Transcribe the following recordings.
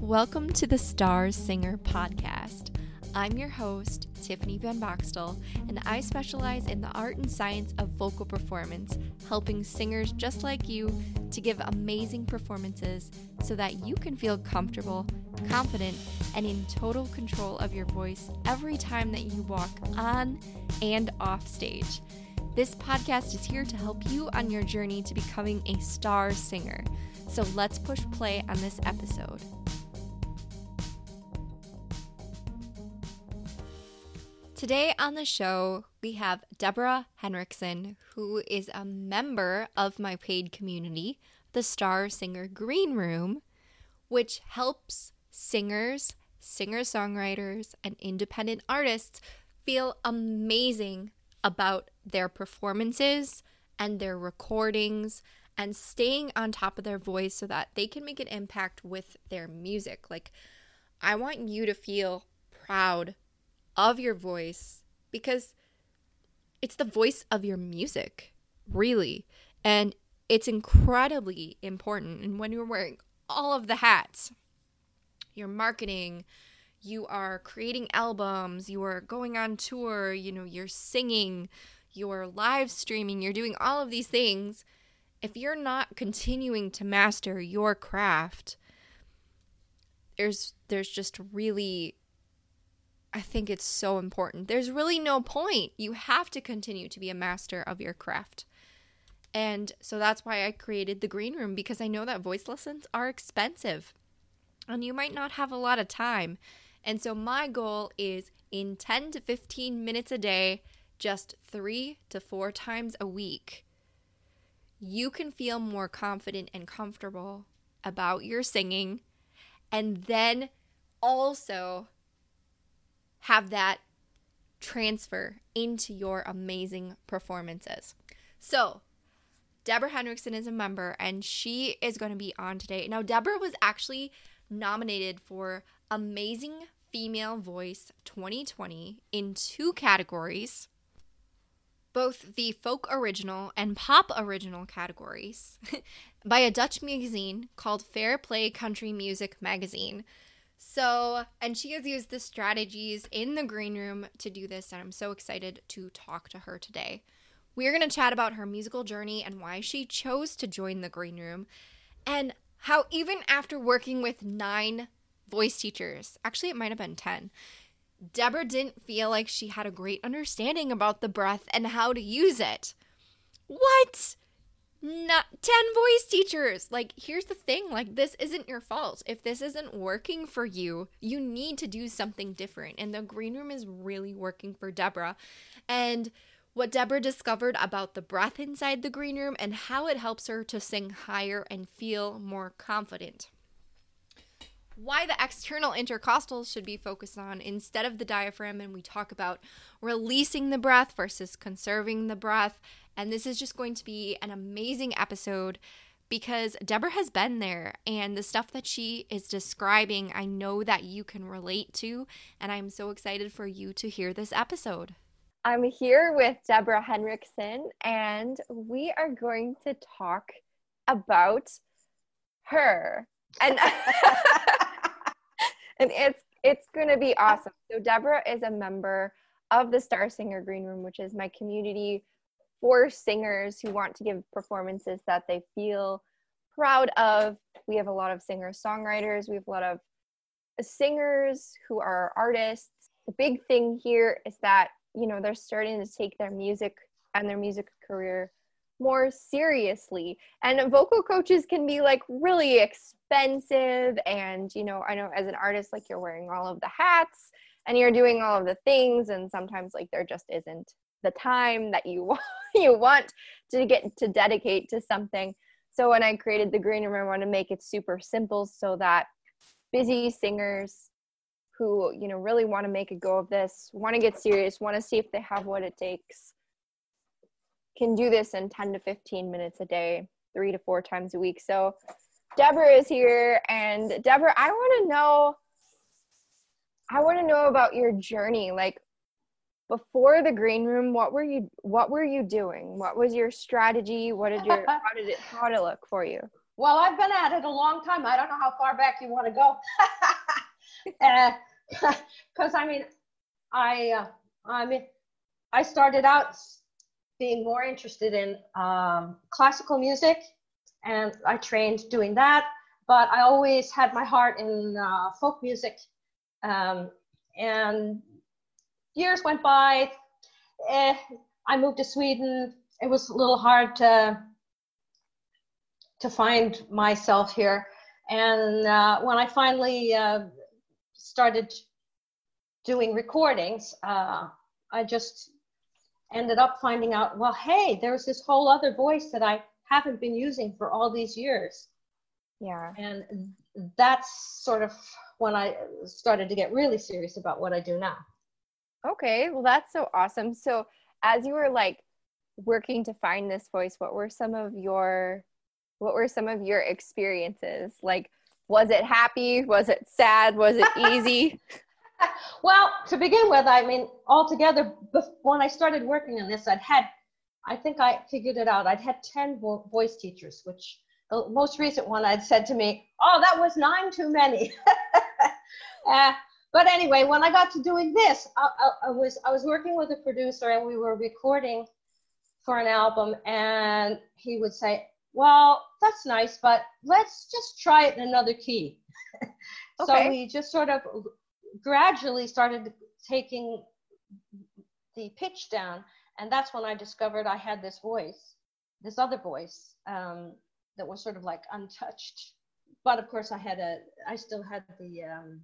Welcome to the Star Singer podcast. I'm your host, Tiffany Van Boxtel, and I specialize in the art and science of vocal performance, helping singers just like you to give amazing performances so that you can feel comfortable, confident, and in total control of your voice every time that you walk on and off stage. This podcast is here to help you on your journey to becoming a star singer. So let's push play on this episode. Today on the show, we have Deborah Henriksen, who is a member of my paid community, the Star Singer Green Room, which helps singers, singer songwriters, and independent artists feel amazing about their performances and their recordings and staying on top of their voice so that they can make an impact with their music. Like, I want you to feel proud of your voice because it's the voice of your music, really. And it's incredibly important. And when you're wearing all of the hats, you're marketing, you are creating albums, you are going on tour, you know, you're singing, you're live streaming, you're doing all of these things. If you're not continuing to master your craft, there's there's just really I think it's so important. There's really no point. You have to continue to be a master of your craft. And so that's why I created the green room because I know that voice lessons are expensive and you might not have a lot of time. And so my goal is in 10 to 15 minutes a day, just three to four times a week, you can feel more confident and comfortable about your singing. And then also have that transfer into your amazing performances. So, Deborah Henriksen is a member and she is going to be on today. Now, Deborah was actually nominated for Amazing Female Voice 2020 in two categories both the folk original and pop original categories by a Dutch magazine called Fair Play Country Music Magazine. So, and she has used the strategies in the green room to do this, and I'm so excited to talk to her today. We're going to chat about her musical journey and why she chose to join the green room, and how even after working with nine voice teachers, actually, it might have been 10, Deborah didn't feel like she had a great understanding about the breath and how to use it. What? Not 10 voice teachers. Like, here's the thing like, this isn't your fault. If this isn't working for you, you need to do something different. And the green room is really working for Deborah. And what Deborah discovered about the breath inside the green room and how it helps her to sing higher and feel more confident. Why the external intercostals should be focused on instead of the diaphragm, and we talk about releasing the breath versus conserving the breath and this is just going to be an amazing episode because Deborah has been there and the stuff that she is describing, I know that you can relate to. And I'm so excited for you to hear this episode. I'm here with Deborah Henriksen, and we are going to talk about her. And, and it's it's going to be awesome. So Deborah is a member of the Star Singer Green Room, which is my community for singers who want to give performances that they feel proud of. We have a lot of singer songwriters, we have a lot of singers who are artists. The big thing here is that, you know, they're starting to take their music and their music career more seriously. And vocal coaches can be like really expensive. And, you know, I know as an artist, like you're wearing all of the hats and you're doing all of the things. And sometimes, like, there just isn't the time that you want you want to get to dedicate to something so when i created the green room i want to make it super simple so that busy singers who you know really want to make a go of this want to get serious want to see if they have what it takes can do this in 10 to 15 minutes a day three to four times a week. So deborah is here and deborah i want to know i want to know about your journey. Like before the green room what were you what were you doing? What was your strategy? What did your how did it how did it look for you? Well, I've been at it a long time. I don't know how far back you want to go. Because uh, I mean, I uh, I mean, I started out being more interested in um, classical music, and I trained doing that. But I always had my heart in uh, folk music, um, and years went by. Eh, I moved to Sweden. It was a little hard to to find myself here. And uh, when I finally uh, started doing recordings, uh, I just ended up finding out, well, hey, there's this whole other voice that I haven't been using for all these years. Yeah. And that's sort of when I started to get really serious about what I do now. Okay, well, that's so awesome. So, as you were like working to find this voice, what were some of your what were some of your experiences? Like, was it happy? Was it sad? Was it easy? well, to begin with, I mean, altogether, when I started working on this, I'd had, I think I figured it out. I'd had 10 vo- voice teachers, which the most recent one had said to me, Oh, that was nine too many. uh, but anyway, when I got to doing this, I, I, I, was I was working with a producer and we were recording for an album, and he would say, well, that's nice, but let's just try it in another key. okay. So we just sort of gradually started taking the pitch down. And that's when I discovered I had this voice, this other voice um, that was sort of like untouched. But of course, I had a, I still had the, um,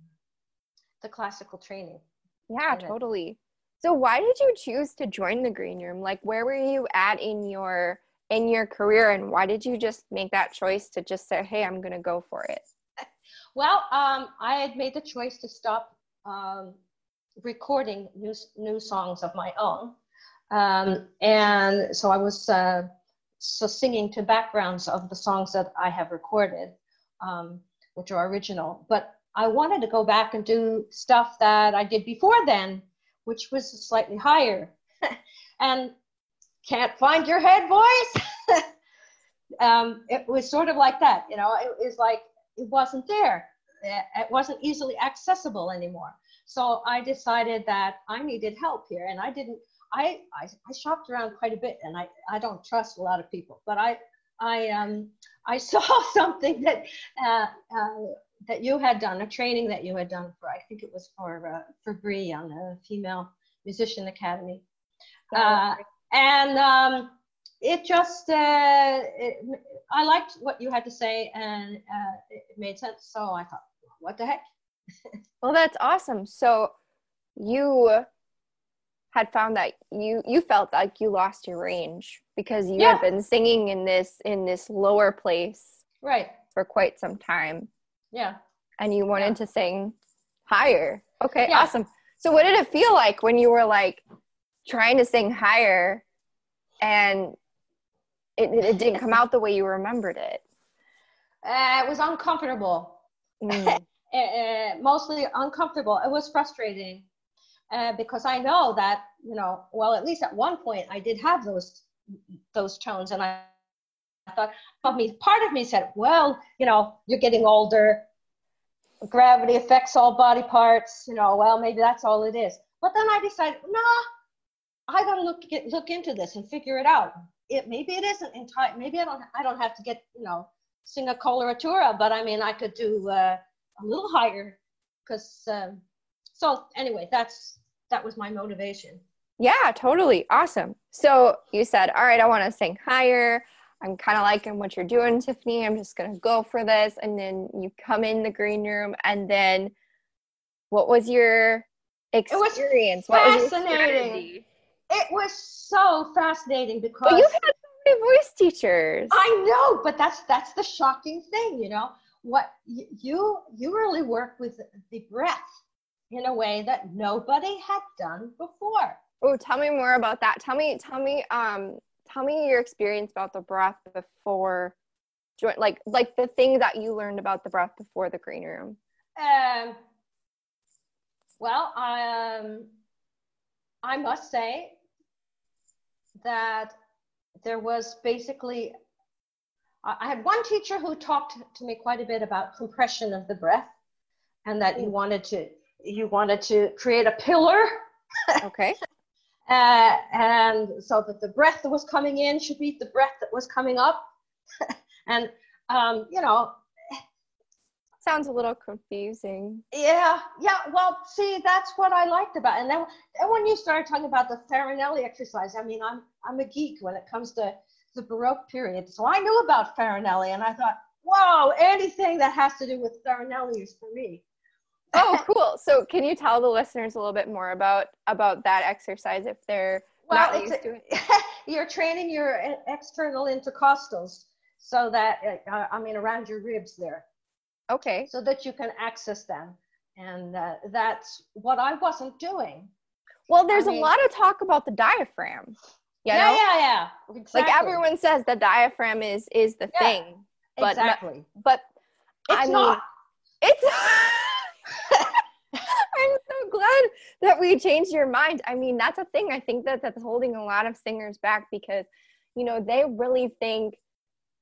the classical training. Yeah, totally. So why did you choose to join the green room? Like, where were you at in your in your career and why did you just make that choice to just say hey i'm going to go for it well um, i had made the choice to stop um, recording new, new songs of my own um, and so i was uh, so singing to backgrounds of the songs that i have recorded um, which are original but i wanted to go back and do stuff that i did before then which was slightly higher and can't find your head voice. um, it was sort of like that, you know, it was like it wasn't there. It wasn't easily accessible anymore. So I decided that I needed help here and I didn't, I, I, I shopped around quite a bit and I, I don't trust a lot of people, but I, I, um, I saw something that, uh, uh, that you had done, a training that you had done for, I think it was for, uh, for Bree on the Female Musician Academy. Uh, and um, it just uh, it, I liked what you had to say, and uh, it made sense. So I thought, what the heck? well, that's awesome. So you had found that you you felt like you lost your range because you yeah. had been singing in this in this lower place right for quite some time yeah and you wanted yeah. to sing higher okay yeah. awesome so what did it feel like when you were like trying to sing higher and it, it didn't come out the way you remembered it. Uh, it was uncomfortable. Mm. uh, mostly uncomfortable. It was frustrating uh, because i know that you know well at least at one point i did have those those tones and i thought me part of me said well you know you're getting older. Gravity affects all body parts you know well maybe that's all it is. But then i decided nah I got to look get, look into this and figure it out. It maybe it isn't entire. Maybe I don't I don't have to get you know sing a coloratura, but I mean I could do uh, a little higher because. Um, so anyway, that's that was my motivation. Yeah, totally awesome. So you said, all right, I want to sing higher. I'm kind of liking what you're doing, Tiffany. I'm just gonna go for this, and then you come in the green room, and then what was your experience? It was fascinating it was so fascinating because but you've had so many voice teachers. I know, but that's that's the shocking thing, you know. What you you really work with the breath in a way that nobody had done before. Oh, tell me more about that. Tell me, tell me, um, tell me your experience about the breath before, like, like the thing that you learned about the breath before the green room. Um. Well, um, I must say that there was basically I had one teacher who talked to me quite a bit about compression of the breath, and that you wanted to you wanted to create a pillar. Okay. uh, and so that the breath that was coming in should be the breath that was coming up. and um, you know, Sounds a little confusing. yeah, yeah. Well, see, that's what I liked about. It. And then, then when you started talking about the Farinelli exercise, I mean, I'm I'm a geek when it comes to the Baroque period, so I knew about Farinelli, and I thought, whoa, anything that has to do with Farinelli is for me. Oh, cool. So can you tell the listeners a little bit more about about that exercise if they're Well, not used to it? you're training your e- external intercostals so that uh, I mean around your ribs there, Okay. so that you can access them, and uh, that's what I wasn't doing. Well, there's I a mean- lot of talk about the diaphragm. You yeah, know? yeah, yeah. Exactly. Like everyone says the diaphragm is is the Yeah, thing. but exactly. But It's I mean, not. it's I'm so glad that we changed your mind. I mean, that's a thing I think that that's holding a lot of singers back because you know, they really think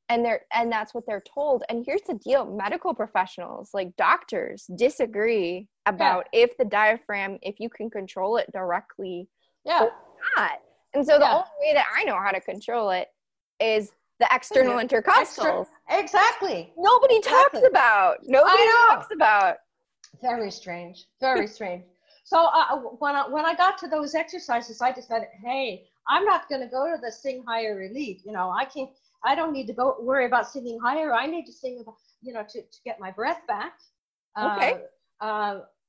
and they're and that's what they're told. And here's the deal, medical professionals, like doctors disagree about if the diaphragm if you can control it directly Yeah, not. And so the Yeah. only way that I know how to control it is the external Extra- intercostals. exactly. Nobody talks about. Nobody talks about. Very strange. Very strange. So uh, when I, when I got to those exercises, I decided, hey, I'm not going to go to the sing higher elite. You know, I can I don't need to go worry about singing higher. I need to sing, about, you know, to, to get my breath back. Okay. Uh,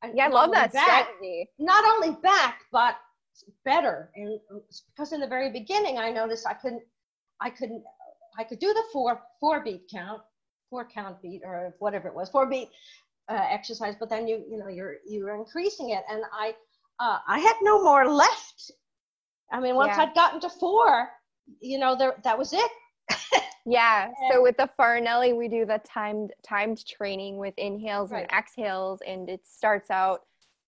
uh, Yeah, I love that back- strategy. Not only back, but better. And because in the very beginning, I noticed I couldn't, I couldn't, I could do the four four beat count, four count beat or whatever it was, four beat uh, exercise. But then you, you know, you're you're increasing it, and I, uh, I had no more left. I mean, once Yeah. I'd gotten to four, you know, there that was it. Yeah. So with the Farinelli, we do the timed timed training with inhales Right. and exhales, and it starts out,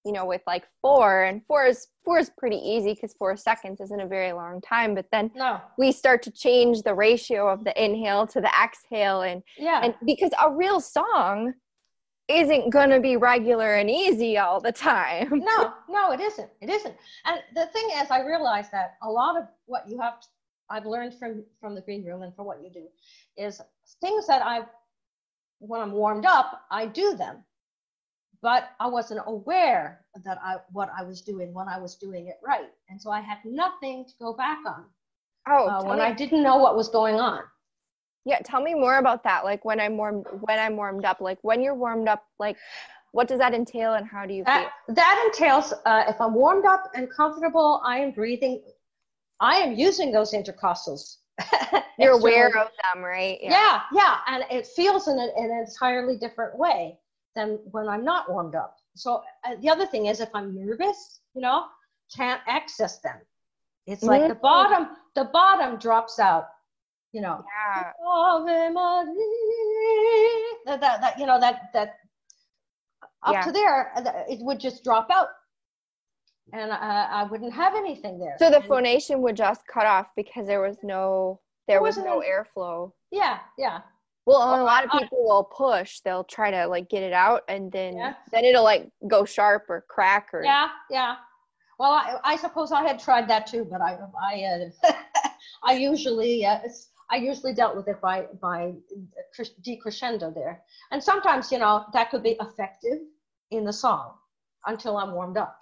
you know, with like four, and four is four is pretty easy because four seconds isn't a very long time. But then No. we start to change the ratio of the inhale to the exhale, and Yeah. and because a real song isn't going to be regular and easy all the time. no, no, it isn't. It isn't. And the thing is, I realized that a lot of what you have, to, I've learned from from the green room and from what you do, is things that I, when I'm warmed up, I do them, but I wasn't aware that I what I was doing when I was doing it right, and so I had nothing to go back on Oh, uh, when me- I didn't know what was going on. yeah, tell me more about that. Like when I'm warmed, when I'm warmed up, like when you're warmed up, like what does that entail and how do you feel? That, that entails uh, if I'm warmed up and comfortable, I am breathing. I am using those intercostals. You're aware of them, right? Yeah. yeah, and it feels in, a, in an entirely different way than when I'm not warmed up. So uh, the other thing is, if I'm nervous, you know, can't access them. It's like the Mhm. bottom, the bottom drops out. You know, Yeah. That, that, that you know that that up Yeah. to there, uh, it would just drop out, and uh, I wouldn't have anything there. So the And- phonation would just cut off because there was no there was no any- airflow. yeah, yeah, Well, and a Well, lot of I- people will push. They'll try to like get it out, and then Yeah. then it'll like go sharp or crack or yeah, yeah. Well, I, I suppose I had tried that too, but I, I, uh, I usually, uh, I usually dealt with it by by decrescendo there, and sometimes you know that could be effective in the song until I'm warmed up.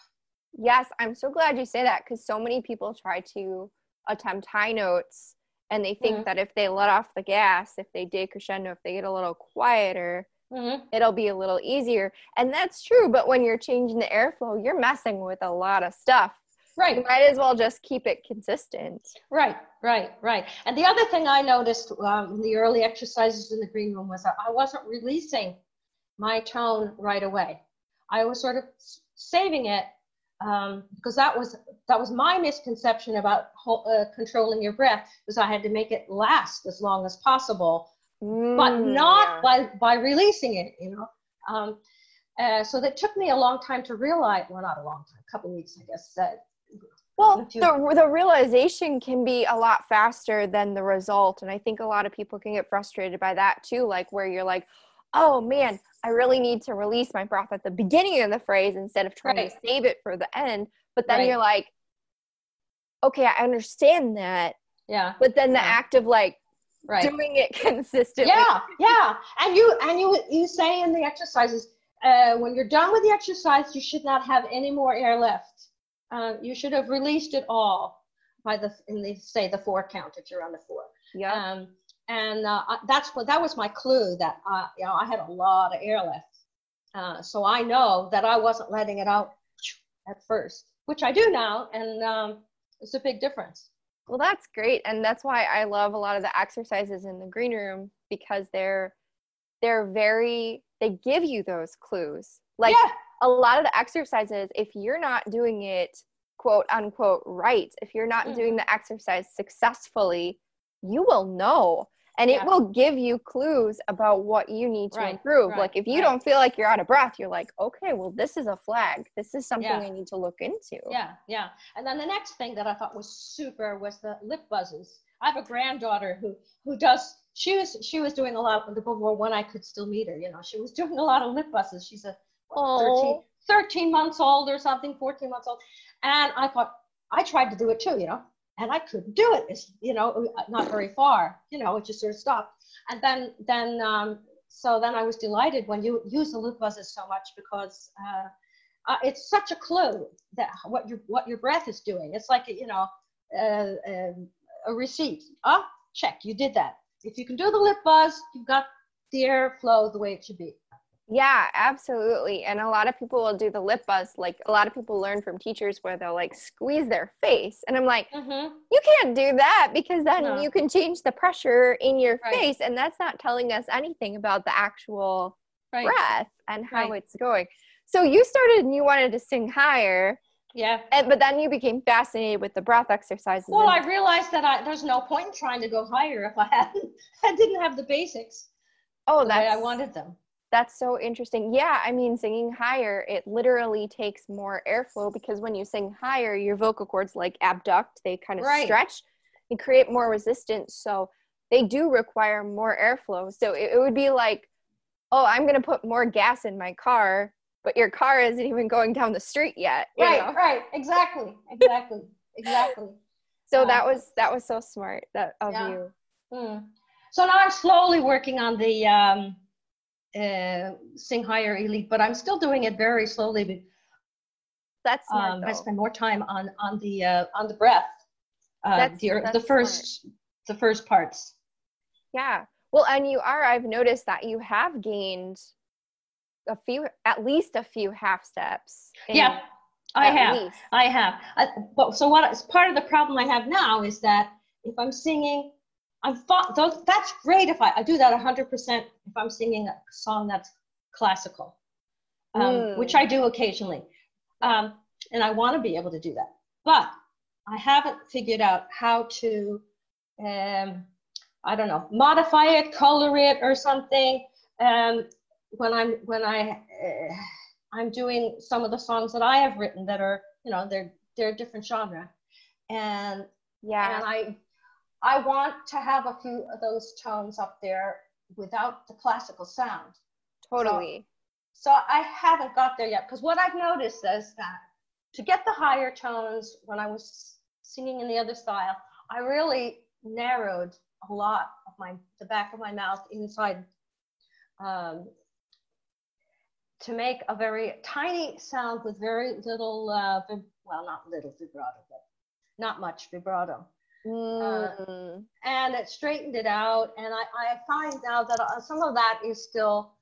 Yes, I'm so glad you say that because so many people try to attempt high notes and they think Mhm. that if they let off the gas, if they decrescendo, if they get a little quieter, Mm-hmm. it'll be a little easier. And that's true, but when you're changing the airflow, you're messing with a lot of stuff. You Right, might as well just keep it consistent. right, right, right. And the other thing I noticed um, in the early exercises in the green room was that I wasn't releasing my tone right away. I was sort of saving it um, because that was that was my misconception about ho- uh, controlling your breath, was I had to make it last as long as possible, but Mm, not yeah. by by releasing it. You know. Um, uh, so that took me a long time to realize. Well, not a long time, a couple weeks, I guess. That Well, the, the realization can be a lot faster than the result. And I think a lot of people can get frustrated by that too, like where you're like, oh man, I really need to release my breath at the beginning of the phrase instead of trying right. to save it for the end. But then right. you're like, okay, I understand that. Yeah. But then the yeah. act of like right. doing it consistently. Yeah, yeah. And you and you you say in the exercises, uh, when you're done with the exercise, you should not have any more air left. Uh, you should have released it all by the in the say the four count if you're on the four. Yeah. Um, and uh, that's what that was my clue that uh, you know I had a lot of air left. Uh, so I know that I wasn't letting it out at first, which I do now, and um, it's a big difference. Well, that's great, and that's why I love a lot of the exercises in the green room because they're they're very they give you those clues. Like yeah. a lot of the exercises, if you're not doing it quote unquote right, if you're not mm-hmm. doing the exercise successfully, you will know and yeah. it will give you clues about what you need to right, improve. right, like if you right. don't feel like you're out of breath you're like okay well this is a flag. This is something yeah. i need to look into. Yeah yeah. And then the next thing that i thought was super was the lip buzzes. I have a granddaughter who who does she was she was doing a lot of the before when i could still meet her you know she was doing a lot of lip buzzes. She's a 13, 13 months old or something 14 months old. And i thought i tried to do it too you know and I couldn't do it. It's, you know, not very far. You know, it just sort of stopped. And then, then, um, so then I was delighted when you use the lip buzzes so much because uh, uh, it's such a clue that what your what your breath is doing. It's like you know, uh, um, a receipt. Ah, oh, check, you did that. If you can do the lip buzz, you've got the airflow the way it should be. Yeah, absolutely. And a lot of people will do the lip buzz. Like a lot of people learn from teachers where they'll like squeeze their face. And I'm like, mm-hmm. you can't do that because then no. you can change the pressure in your right. face. And that's not telling us anything about the actual right. breath and how right. it's going. So you started and you wanted to sing higher. Yeah. And, but then you became fascinated with the breath exercises. Well, I realized that I, there's no point in trying to go higher if I hadn't, I didn't have the basics. Oh, that's I wanted them. That's so interesting. Yeah, I mean, singing higher, it literally takes more airflow because when you sing higher, your vocal cords like abduct, they kind of right. stretch and create more resistance. So they do require more airflow. So it, it would be like, oh, I'm going to put more gas in my car, but your car isn't even going down the street yet. Right, know? right. Exactly. Exactly. exactly. So that was that was so smart that of yeah. you. Mm. So now I'm slowly working on the um, uh, sing higher elite, but I'm still doing it very slowly. But that's smart, um, I spend more time on on the uh, on the breath. Uh, that's, the, that's the first smart. the first parts. Yeah. Well, and you are. I've noticed that you have gained a few, at least a few half steps. yeah, I have. Least. I have. I, but so what? Part of the problem I have now is that if I'm singing I'm those, that's great if I, I do that 100% if I'm singing a song that's classical, um, mm. which I do occasionally. Um, and I want to be able to do that. But I haven't figured out how to, um, I don't know, modify it, color it, or something. Um, when I'm when I uh, I'm doing some of the songs that I have written that are you know they're they're a different genre, and yeah, and I I want to have a few of those tones up there without the classical sound. Totally. So, so I haven't got there yet because what I've noticed is that to get the higher tones when I was singing in the other style, I really narrowed a lot of my the back of my mouth inside um, to make a very tiny sound with very little uh, well not little vibrato but not much vibrato Mm. Uh, and it straightened it out. And I, I find now that uh, some of that is still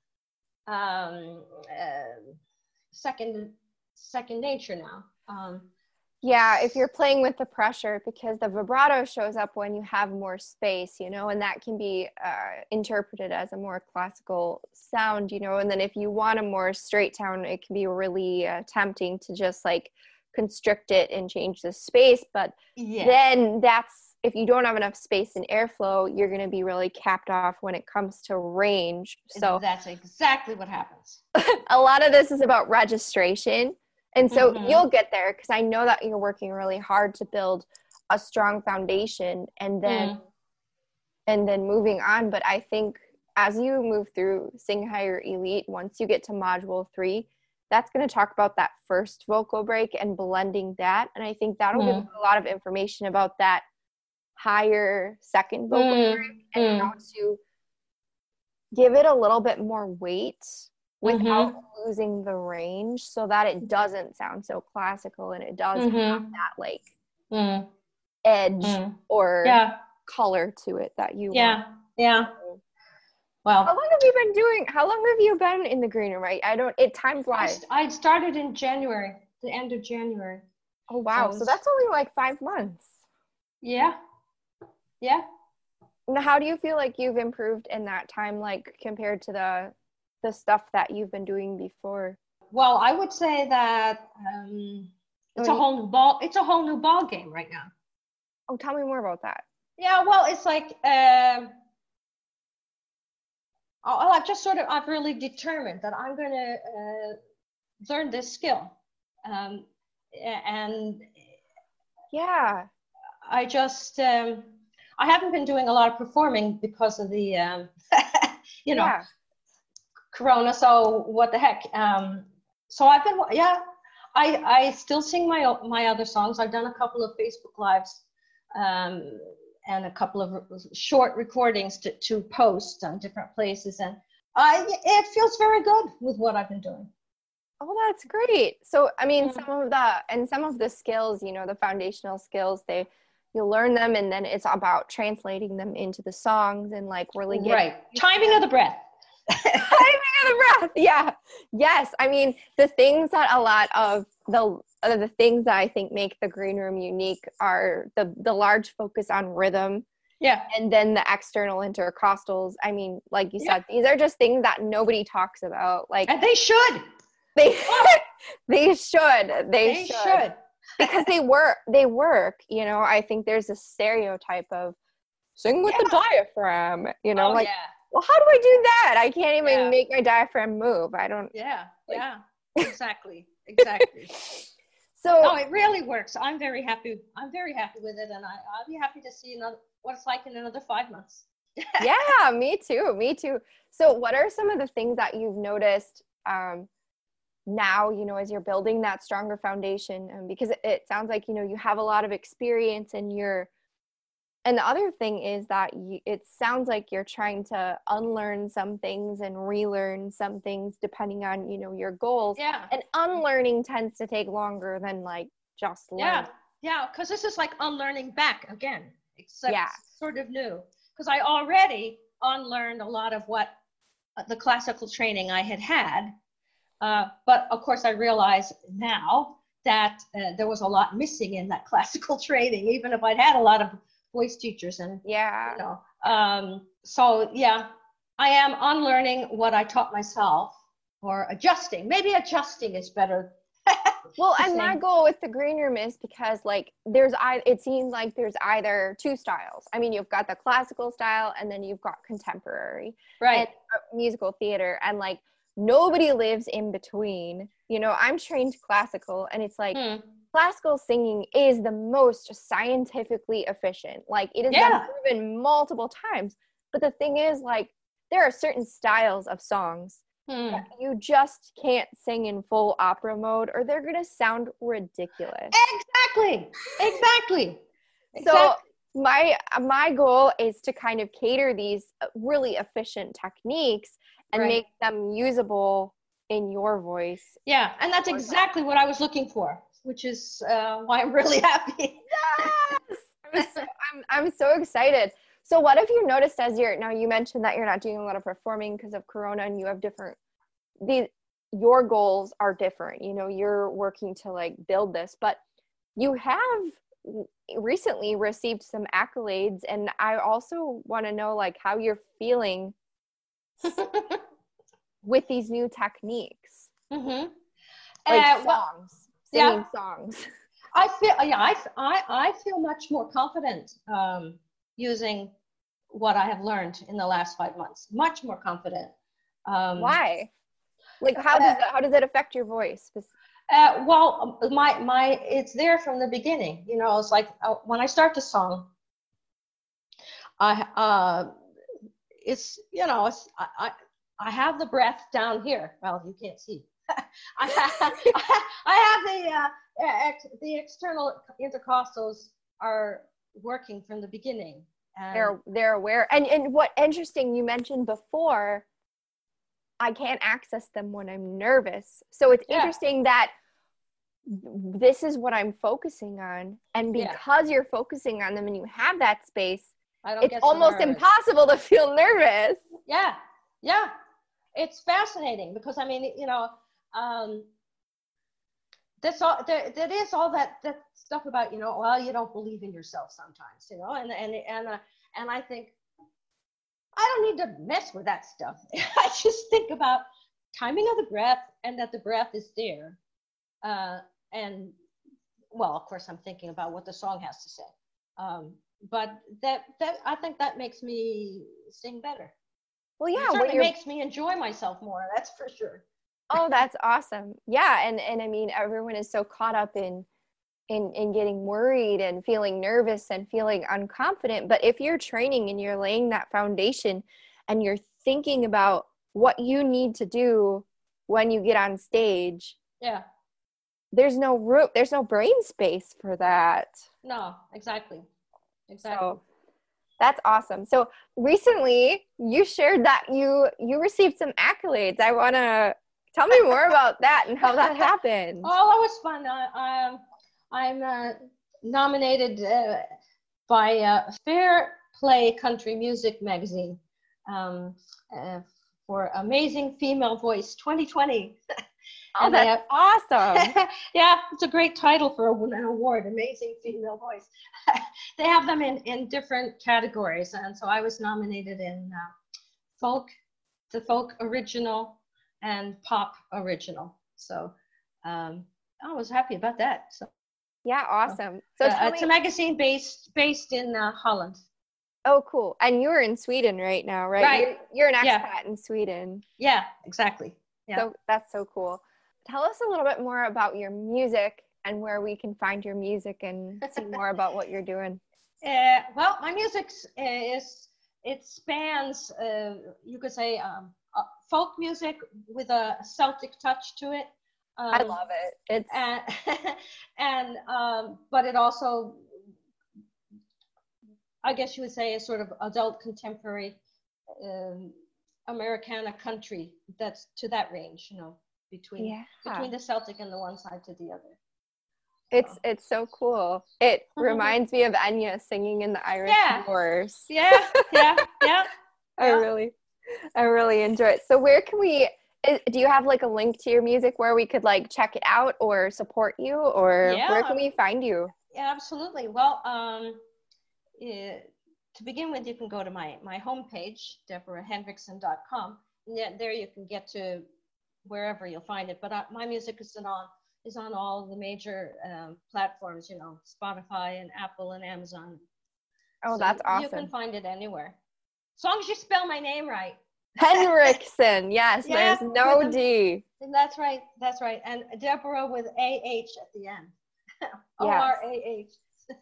um, uh, second second nature now. Um, yeah, if you're playing with the pressure, because the vibrato shows up when you have more space, you know, and that can be uh, interpreted as a more classical sound, you know. And then if you want a more straight tone, it can be really uh, tempting to just like constrict it and change the space but yeah. then that's if you don't have enough space and airflow you're going to be really capped off when it comes to range so that's exactly what happens a lot of this is about registration And so Mhm. you'll get there because I know that you're working really hard to build a strong foundation and then Mm. and then moving on. But I think as you move through Sing Higher Elite, once you get to module three, that's going to talk about that first vocal break and blending that. And I think that'll give Mm. you a lot of information about that higher second vocal Mm, break and mm. how to give it a little bit more weight without Mm-hmm. losing the range so that it doesn't sound so classical and it does have Mhm. that like Mm, edge mm. or Yeah, color to it that you want. yeah, yeah. How long have you been doing? How long have you been in the green room? I, I don't. It time I, flies. st- I started in January, the end of January. Oh wow! so So that's only like five months. Yeah, yeah. Now, how do you feel like you've improved in that time, like compared to the the stuff that you've been doing before? Well, I would say that um, it's a Oh, whole new ball. It's a whole new ball game right now. Oh, tell me more about that. Yeah, well, it's like um, oh, I've just sort of I've really determined that I'm going to uh, learn this skill, um, and Yeah. I just um, I haven't been doing a lot of performing because of the um, you know Yeah. Corona. So what the heck? Um, so I've been yeah. I I still sing my my other songs. I've done a couple of Facebook lives. And a couple of short recordings to, to post on different places and I it feels very good with what I've been doing. Oh, that's great. So, I mean, Mm. some of the and some of the skills, you know, the foundational skills, they you learn them, and then it's about translating them into the songs and like really getting Right. Timing of the breath. timing of the breath. Yeah. Yes. I mean, the things that a lot of the uh, the things that I think make the green room unique are the the large focus on rhythm Yeah. and then the external intercostals. I mean, like you Yeah. said, these are just things that nobody talks about. Like And they should. they they should. They, They should. should. because they work they work, you know. I think there's a stereotype of sing with the diaphragm, you know, oh, like yeah. well how do i do that i can't even Yeah. make my diaphragm move i don't Yeah. Like- Yeah. Exactly. Exactly. so no, it really works. I'm very happy. I'm very happy with it, and I, I'll be happy to see another what it's like in another five months. yeah me too me too so what are some of the things that you've noticed um now you know as you're building that stronger foundation um, because it, it sounds like you know you have a lot of experience and you're and the other thing is that you, it sounds like you're trying to unlearn some things and relearn some things depending on you know your goals Yeah. and unlearning tends to take longer than like just learning. Yeah. Yeah. Because this is like unlearning back again, except Yeah. sort of new. Because I already unlearned a lot of what uh, the classical training I had had. Uh, but of course, I realize now that uh, there was a lot missing in that classical training, even if I'd had a lot of voice teachers and yeah. you know um so yeah i am unlearning what i taught myself or adjusting. Maybe adjusting is better. Well and my goal with the green room is because like there's i it seems like there's either two styles. I mean you've got the classical style and then you've got contemporary right. and musical theater. And like nobody lives in between. You know i'm trained classical and it's like Hmm. Classical singing is the most scientifically efficient. Like it has Yeah. been proven multiple times. But the thing is, like, there are certain styles of songs Hmm. that you just can't sing in full opera mode or they're gonna sound ridiculous. exactly exactly So my my goal is to kind of cater these uh, really efficient techniques and Right. make them usable in your voice. yeah and that's exactly what i was looking for which is uh, why i'm really happy Yes! I'm so, I'm, I'm so excited. So, what have you noticed as you're now? You mentioned that you're not doing a lot of performing because of Corona, and you have different these. Your goals are different. You know, you're working to like build this, but you have recently received some accolades, and I also want to know like how you're feeling with these new techniques, mm-hmm. like uh, well, songs, yeah. songs. I feel yeah, I, I, I feel much more confident um, using what I have learned in the last five months. Much more confident. Um, Why? Like how does that, how does it affect your voice? Uh, well, um, my my it's there from the beginning. You know, it's like uh, when I start the song, I uh, it's you know, it's I, I I have the breath down here. Well, you can't see. I have I have the uh, ex, the external intercostals are working from the beginning. They're they're aware. And and what interesting you mentioned before I can't access them when I'm nervous. So it's yeah. interesting that this is what I'm focusing on. And because yeah. you're focusing on them and you have that space, it's almost nervous. impossible to feel nervous. Yeah. Yeah. It's fascinating because I mean, you know, um, that's all there, that is all that that stuff about you know well you don't believe in yourself sometimes you know and and and uh, and i think I don't need to mess with that stuff. I just think about timing of the breath and that the breath is there. Uh, and well, of course, I'm thinking about what the song has to say. Um, but that that I think that makes me sing better. Well, yeah, it certainly makes me enjoy myself more. That's for sure. Oh, that's awesome. Yeah, and and I mean, everyone is so caught up in in in getting worried and feeling nervous and feeling unconfident but if you're training and you're laying that foundation and you're thinking about what you need to do when you get on stage yeah. there's no room there's no brain space for that. No exactly. Exactly. So, that's awesome. So recently you shared that you you received some accolades. I want to tell me more about that and how that happened oh that was fun I, um I'm uh, nominated uh, by uh, Fair Play Country Music Magazine um, uh, for Amazing Female Voice 2020. Oh, that's have, awesome. yeah, it's a great title for an award, Amazing Female Voice. they have them in, in different categories. And so I was nominated in uh, folk, the folk original, and pop original. So um, I was happy about that. So yeah, awesome. So uh, it's me- a magazine based based in uh, Holland. Oh, cool. And you're in Sweden right now, right? Right. You're, you're an expat yeah. in Sweden. Yeah, exactly. Yeah. So that's so cool. Tell us a little bit more about your music and where we can find your music and see more about what you're doing. Uh, well, my music is it spans, uh, you could say, um, uh, folk music with a Celtic touch to it. Um, I love it. It's and, and um, but it also, I guess you would say, a sort of adult contemporary um, Americana country that's to that range, you know, between yeah. between the Celtic and the one side to the other. It's it's so cool. It reminds me of Enya singing in the Irish yeah. Wars. Yeah, yeah, yeah. I yeah. really, I really enjoy it. So where can we do you have like a link to your music where we could like check it out or support you? Or yeah. where can we find you? Yeah absolutely. Well um to begin with you can go to my my homepage deborahhenriksen.com and there you can get to wherever you'll find it. But uh, my music is on is on all the major um, platforms you know spotify and apple and amazon. Oh so that's awesome you can find it anywhere as long as you spell my name right Henriksen. Yes, there's no D. That's right. That's right. And Deborah with A H at the end. O R A H.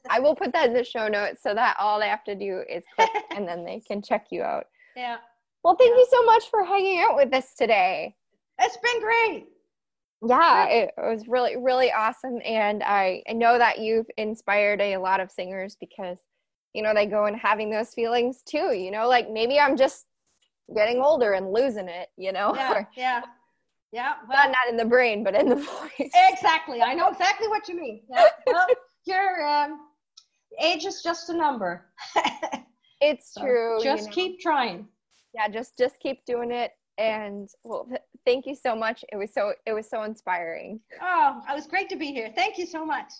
I will put that in the show notes so that all they have to do is click and then they can check you out. Yeah. Well, thank yeah. you so much for hanging out with us today. It's been great. Yeah, it was really, really awesome. And I, I know that you've inspired a lot of singers because, you know, they go and having those feelings too. You know, like maybe I'm just getting older and losing it, you know? Yeah, yeah. Yeah, well, not, not in the brain, but in the voice. Exactly. I know exactly what you mean. Yeah. Well, your um, age is just a number. it's so true. Just you know? keep trying. Yeah, just just keep doing it. And well, thank you so much. It was so it was so inspiring. Oh, it was great to be here. Thank you so much.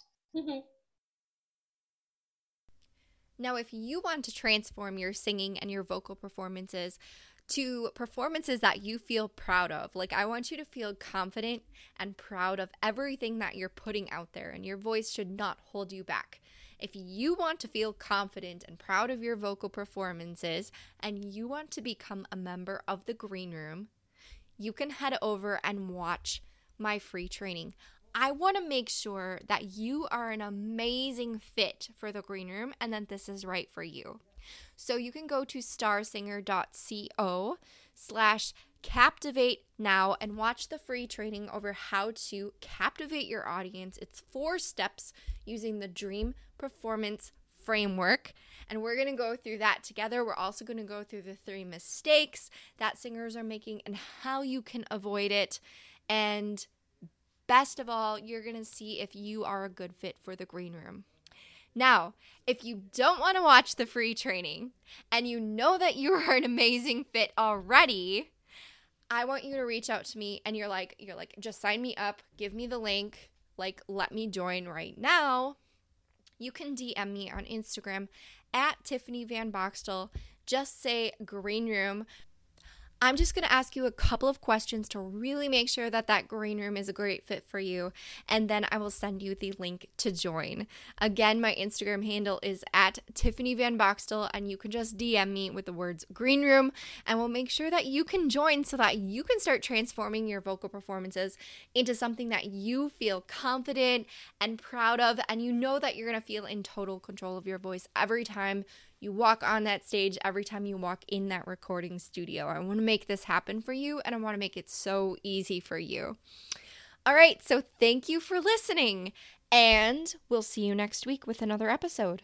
Now, if you want to transform your singing and your vocal performances to performances that you feel proud of, like I want you to feel confident and proud of everything that you're putting out there, and your voice should not hold you back. If you want to feel confident and proud of your vocal performances and you want to become a member of the green room, you can head over and watch my free training. I want to make sure that you are an amazing fit for the green room and that this is right for you. So you can go to starsinger.co slash captivate now and watch the free training over how to captivate your audience. It's four steps using the dream performance framework. And we're going to go through that together. We're also going to go through the three mistakes that singers are making and how you can avoid it. And best of all, you're going to see if you are a good fit for the green room. Now, if you don't want to watch the free training and you know that you are an amazing fit already, I want you to reach out to me and you're like you're like just sign me up, give me the link, like let me join right now. You can DM me on Instagram at Tiffany Van Boxtel. Just say green room I'm just going to ask you a couple of questions to really make sure that that green room is a great fit for you. And then I will send you the link to join. Again, my Instagram handle is at Tiffany Van Boxtel, and you can just DM me with the words green room, and we'll make sure that you can join so that you can start transforming your vocal performances into something that you feel confident and proud of, and you know that you're going to feel in total control of your voice every time you walk on that stage every time you walk in that recording studio. I want to make this happen for you and I want to make it so easy for you. All right, so thank you for listening, and we'll see you next week with another episode.